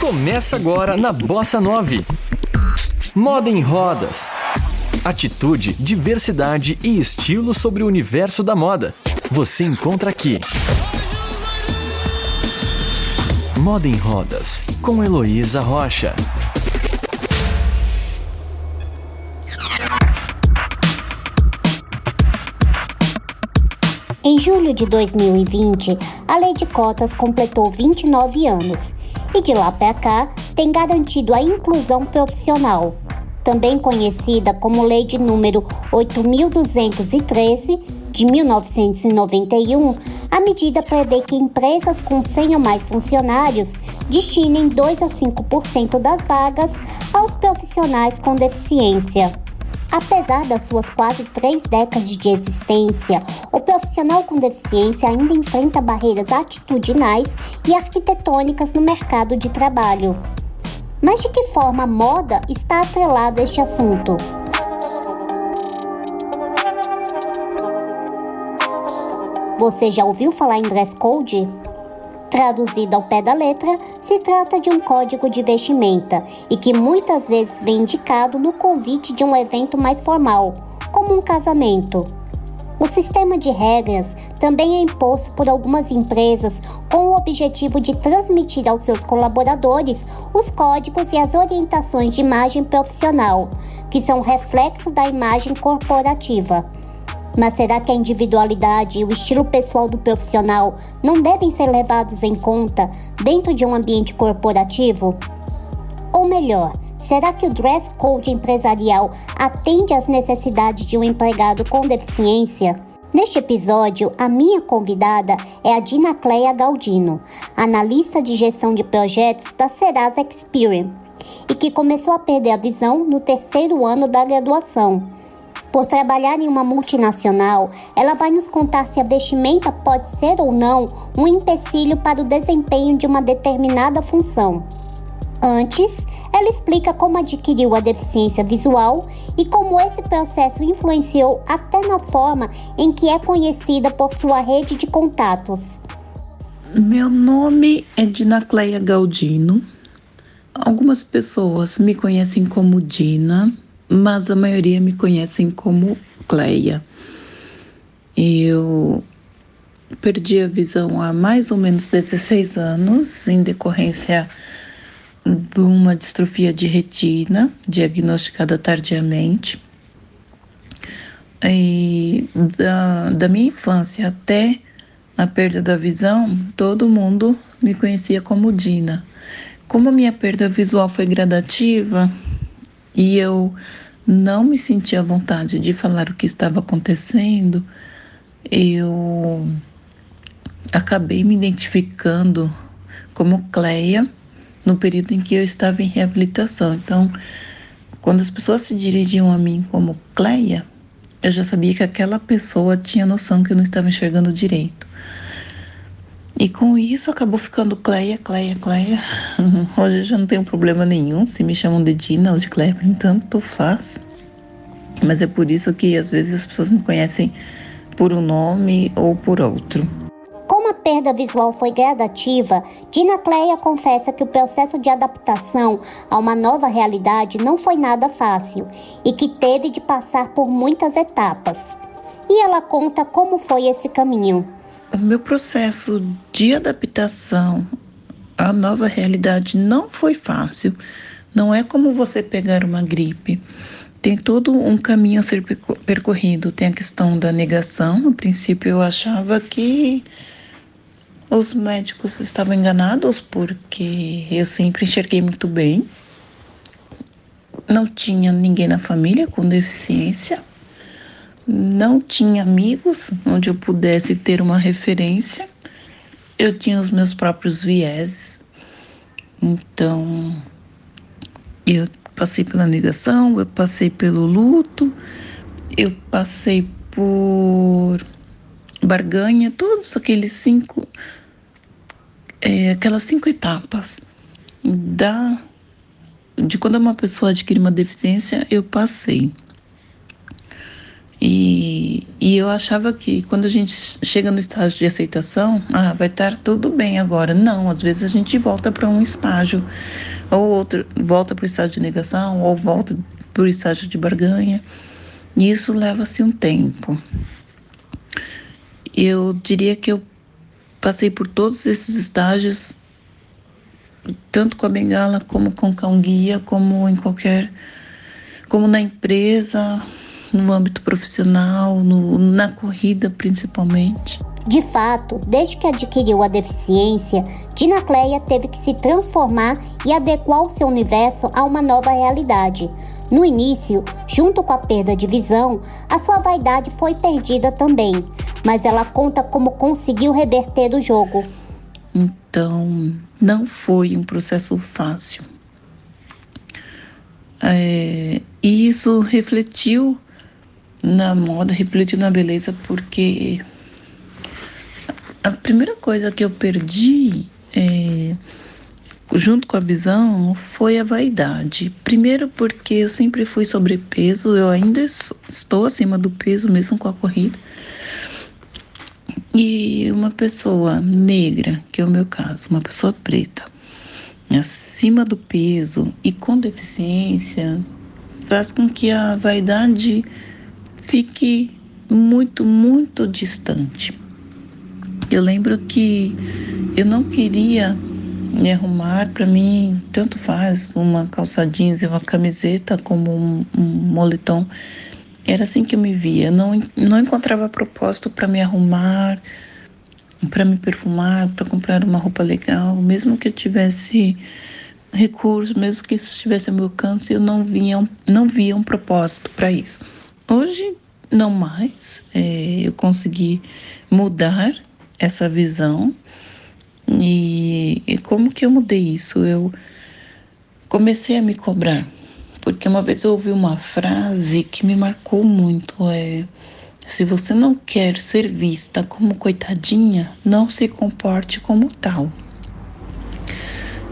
Começa agora na Bossa 9. Moda em rodas. Atitude, diversidade e estilo sobre o universo da moda. Você encontra aqui. Moda em Rodas, com Heloísa Rocha. Em julho de 2020, a Lei de Cotas completou 29 anos e de lá para cá tem garantido a inclusão profissional, também conhecida como Lei de número 8213 de 1991. A medida prevê que empresas com 100 ou mais funcionários destinem 2 a 5% das vagas aos profissionais com deficiência. Apesar das suas quase três décadas de existência, o profissional com deficiência ainda enfrenta barreiras atitudinais e arquitetônicas no mercado de trabalho. Mas de que forma a moda está atrelada a este assunto? Você já ouviu falar em dress code? Traduzido ao pé da letra, se trata de um código de vestimenta e que muitas vezes vem indicado no convite de um evento mais formal, como um casamento. O sistema de regras também é imposto por algumas empresas com o objetivo de transmitir aos seus colaboradores os códigos e as orientações de imagem profissional, que são reflexo da imagem corporativa. Mas será que a individualidade e o estilo pessoal do profissional não devem ser levados em conta dentro de um ambiente corporativo? Ou melhor, será que o dress code empresarial atende às necessidades de um empregado com deficiência? Neste episódio, a minha convidada é a Dina Cleia Galdino, analista de gestão de projetos da Serasa Experian, e que começou a perder a visão no terceiro ano da graduação por trabalhar em uma multinacional, ela vai nos contar se a vestimenta pode ser ou não um empecilho para o desempenho de uma determinada função. Antes, ela explica como adquiriu a deficiência visual e como esse processo influenciou até na forma em que é conhecida por sua rede de contatos. Meu nome é Dinacleia Galdino. Algumas pessoas me conhecem como Dina mas a maioria me conhecem como Cleia. Eu perdi a visão há mais ou menos 16 anos em decorrência de uma distrofia de retina diagnosticada tardiamente. E da, da minha infância até a perda da visão, todo mundo me conhecia como Dina. Como a minha perda visual foi gradativa, e eu não me sentia à vontade de falar o que estava acontecendo, eu acabei me identificando como Cleia no período em que eu estava em reabilitação. Então, quando as pessoas se dirigiam a mim como Cleia, eu já sabia que aquela pessoa tinha noção que eu não estava enxergando direito. E com isso acabou ficando Cleia, Cleia, Cleia. Hoje eu já não tenho problema nenhum se me chamam de Dina ou de Cleia, tanto faz. Mas é por isso que às vezes as pessoas me conhecem por um nome ou por outro. Como a perda visual foi gradativa, Dina Cleia confessa que o processo de adaptação a uma nova realidade não foi nada fácil e que teve de passar por muitas etapas. E ela conta como foi esse caminho. O meu processo de adaptação à nova realidade não foi fácil. Não é como você pegar uma gripe. Tem todo um caminho a ser percorrido. Tem a questão da negação. No princípio, eu achava que os médicos estavam enganados porque eu sempre enxerguei muito bem. Não tinha ninguém na família com deficiência não tinha amigos onde eu pudesse ter uma referência. Eu tinha os meus próprios vieses. Então, eu passei pela negação, eu passei pelo luto, eu passei por barganha, todos aqueles cinco, é, aquelas cinco etapas da de quando uma pessoa adquire uma deficiência, eu passei. E, e eu achava que quando a gente chega no estágio de aceitação, ah, vai estar tudo bem agora. Não, às vezes a gente volta para um estágio, ou outro, volta para o estágio de negação, ou volta para o estágio de barganha. E isso leva-se um tempo. Eu diria que eu passei por todos esses estágios, tanto com a bengala, como com cão guia, como em qualquer. como na empresa, no âmbito profissional, no, na corrida principalmente. De fato, desde que adquiriu a deficiência, Dinacleia teve que se transformar e adequar o seu universo a uma nova realidade. No início, junto com a perda de visão, a sua vaidade foi perdida também, mas ela conta como conseguiu reverter o jogo. Então, não foi um processo fácil. É, e isso refletiu na moda, refletiu na beleza, porque a primeira coisa que eu perdi é, junto com a visão foi a vaidade. Primeiro porque eu sempre fui sobrepeso, eu ainda estou acima do peso mesmo com a corrida. E uma pessoa negra, que é o meu caso, uma pessoa preta, acima do peso e com deficiência, faz com que a vaidade fique muito, muito distante. Eu lembro que eu não queria me arrumar, para mim, tanto faz uma calça jeans e uma camiseta como um, um moletom. Era assim que eu me via. Não, não encontrava propósito para me arrumar, para me perfumar, para comprar uma roupa legal. Mesmo que eu tivesse recursos, mesmo que isso estivesse ao meu alcance, eu não via, não via um propósito para isso. Hoje, não mais. É, eu consegui mudar essa visão. E, e como que eu mudei isso? Eu comecei a me cobrar. Porque uma vez eu ouvi uma frase que me marcou muito. É, se você não quer ser vista como coitadinha, não se comporte como tal.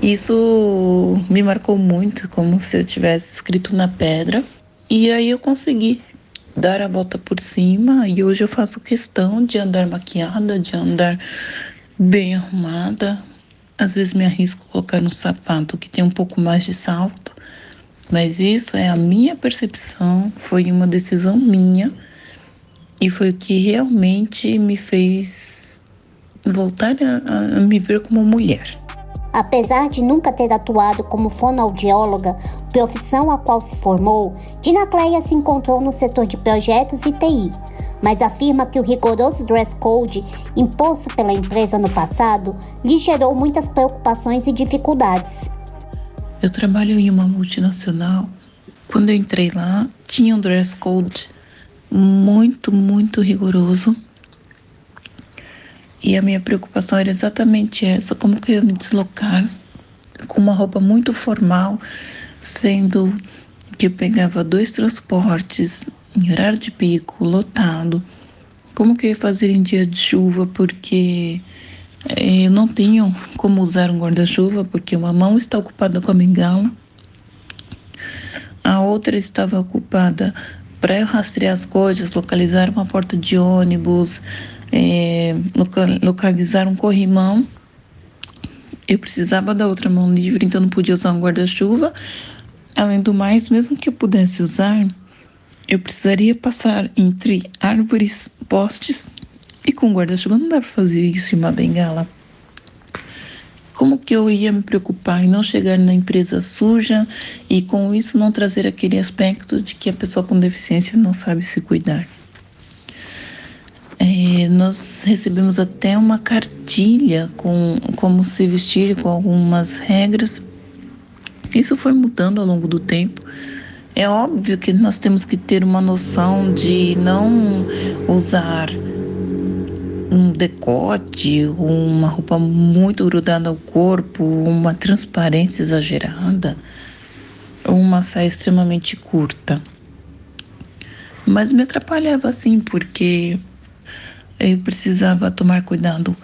Isso me marcou muito, como se eu tivesse escrito na pedra. E aí eu consegui dar a volta por cima e hoje eu faço questão de andar maquiada, de andar bem arrumada. Às vezes me arrisco a colocar um sapato que tem um pouco mais de salto, mas isso é a minha percepção, foi uma decisão minha e foi o que realmente me fez voltar a, a me ver como mulher. Apesar de nunca ter atuado como fonoaudióloga, profissão a qual se formou, Dina Cleia se encontrou no setor de projetos e TI, mas afirma que o rigoroso dress code imposto pela empresa no passado lhe gerou muitas preocupações e dificuldades. Eu trabalho em uma multinacional. Quando eu entrei lá, tinha um dress code muito, muito rigoroso e a minha preocupação era exatamente essa: como que eu me deslocar com uma roupa muito formal, sendo que eu pegava dois transportes em horário de pico, lotado. Como que eu ia fazer em dia de chuva? Porque eh, eu não tenho como usar um guarda-chuva, porque uma mão está ocupada com a bengala, a outra estava ocupada para eu rastrear as coisas, localizar uma porta de ônibus, é, localizar um corrimão. Eu precisava da outra mão livre, então não podia usar um guarda-chuva. Além do mais, mesmo que eu pudesse usar, eu precisaria passar entre árvores, postes e com guarda-chuva não dá para fazer isso em uma bengala. Como que eu ia me preocupar em não chegar na empresa suja e com isso não trazer aquele aspecto de que a pessoa com deficiência não sabe se cuidar? Nós recebemos até uma cartilha com como se vestir, com algumas regras. Isso foi mudando ao longo do tempo. É óbvio que nós temos que ter uma noção de não usar um decote, uma roupa muito grudada ao corpo, uma transparência exagerada, uma saia extremamente curta. Mas me atrapalhava assim, porque eu precisava tomar cuidado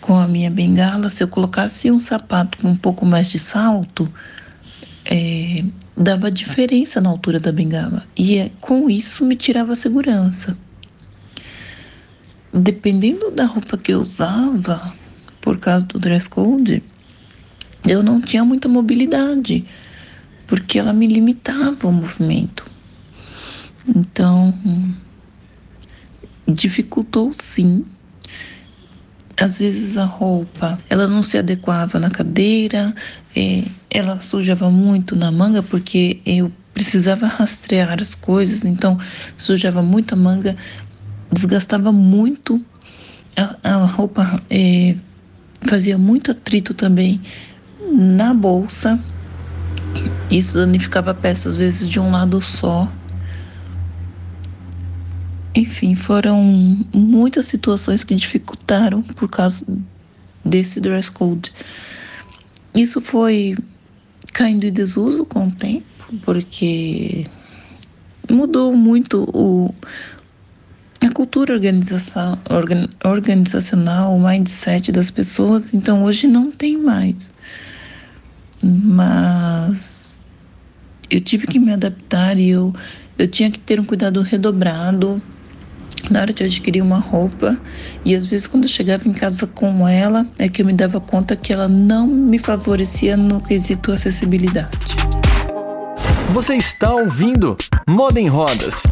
com a minha bengala. Se eu colocasse um sapato com um pouco mais de salto, é, dava diferença na altura da bengala e é, com isso me tirava a segurança. Dependendo da roupa que eu usava, por causa do dress code, eu não tinha muita mobilidade, porque ela me limitava o movimento. Então, dificultou sim. Às vezes a roupa, ela não se adequava na cadeira, é, ela sujava muito na manga porque eu precisava rastrear as coisas, então sujava muito a manga, desgastava muito a, a roupa, é, fazia muito atrito também na bolsa. Isso danificava a peça às vezes de um lado só. Enfim, foram muitas situações que dificultaram por causa desse dress code. Isso foi caindo em desuso com o tempo, porque mudou muito o, a cultura organização, organ, organizacional, o mindset das pessoas, então hoje não tem mais. Mas eu tive que me adaptar e eu, eu tinha que ter um cuidado redobrado na hora de adquirir uma roupa e às vezes quando eu chegava em casa com ela é que eu me dava conta que ela não me favorecia no quesito acessibilidade. Você está ouvindo Moda em Rodas.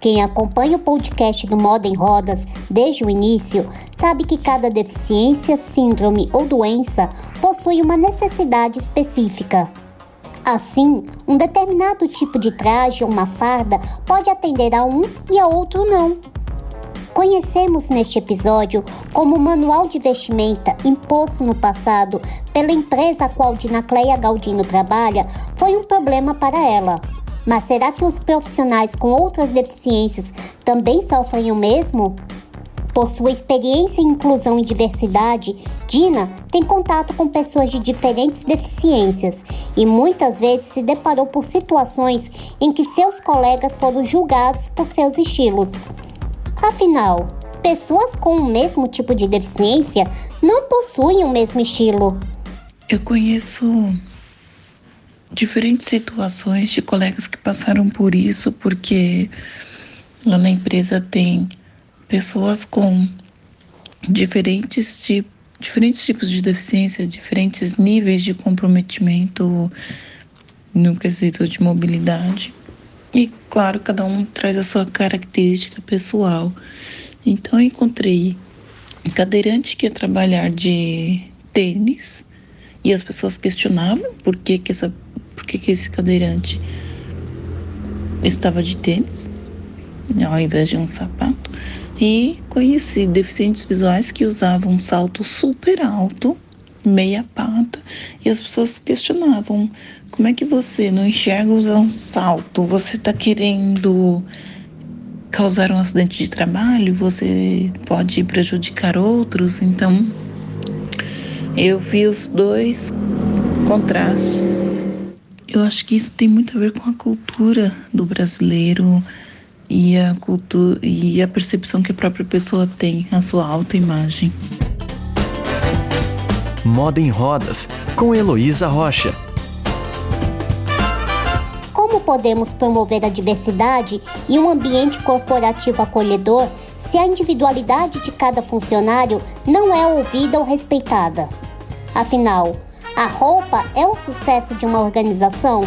Quem acompanha o podcast do Moda em Rodas desde o início sabe que cada deficiência, síndrome ou doença possui uma necessidade específica. Assim, um determinado tipo de traje ou uma farda pode atender a um e a outro não. Conhecemos neste episódio como o manual de vestimenta imposto no passado pela empresa a qual Dinacleia Galdino trabalha foi um problema para ela. Mas será que os profissionais com outras deficiências também sofrem o mesmo? Por sua experiência em inclusão e diversidade, Dina tem contato com pessoas de diferentes deficiências e muitas vezes se deparou por situações em que seus colegas foram julgados por seus estilos. Afinal, pessoas com o mesmo tipo de deficiência não possuem o mesmo estilo. Eu conheço diferentes situações de colegas que passaram por isso, porque lá na empresa tem pessoas com diferentes, tipos, diferentes tipos de deficiência, diferentes níveis de comprometimento no quesito de mobilidade. E, claro, cada um traz a sua característica pessoal. Então, eu encontrei cadeirante que ia trabalhar de tênis e as pessoas questionavam por que, que, essa, por que, que esse cadeirante estava de tênis ao invés de um sapato. E conheci deficientes visuais que usavam um salto super alto, meia pata, e as pessoas questionavam: como é que você não enxerga usar um salto? Você está querendo causar um acidente de trabalho? Você pode prejudicar outros? Então, eu vi os dois contrastes. Eu acho que isso tem muito a ver com a cultura do brasileiro e a cultura e a percepção que a própria pessoa tem, a sua autoimagem. Moda em Rodas, com Heloísa Rocha. Como podemos promover a diversidade e um ambiente corporativo acolhedor se a individualidade de cada funcionário não é ouvida ou respeitada? Afinal, a roupa é o sucesso de uma organização?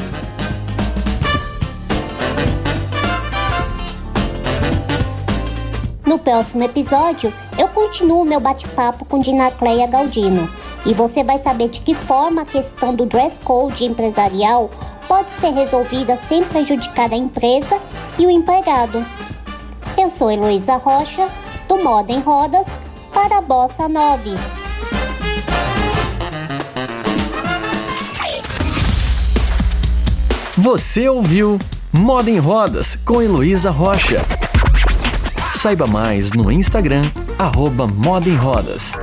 No próximo episódio, eu continuo meu bate-papo com Dinacleia Galdino e você vai saber de que forma a questão do dress code empresarial pode ser resolvida sem prejudicar a empresa e o empregado. Eu sou Heloísa Rocha, do Moda em Rodas, para a Bossa 9. Você ouviu Moda em Rodas com Heloísa Rocha. Saiba mais no Instagram, arroba Moda em Rodas.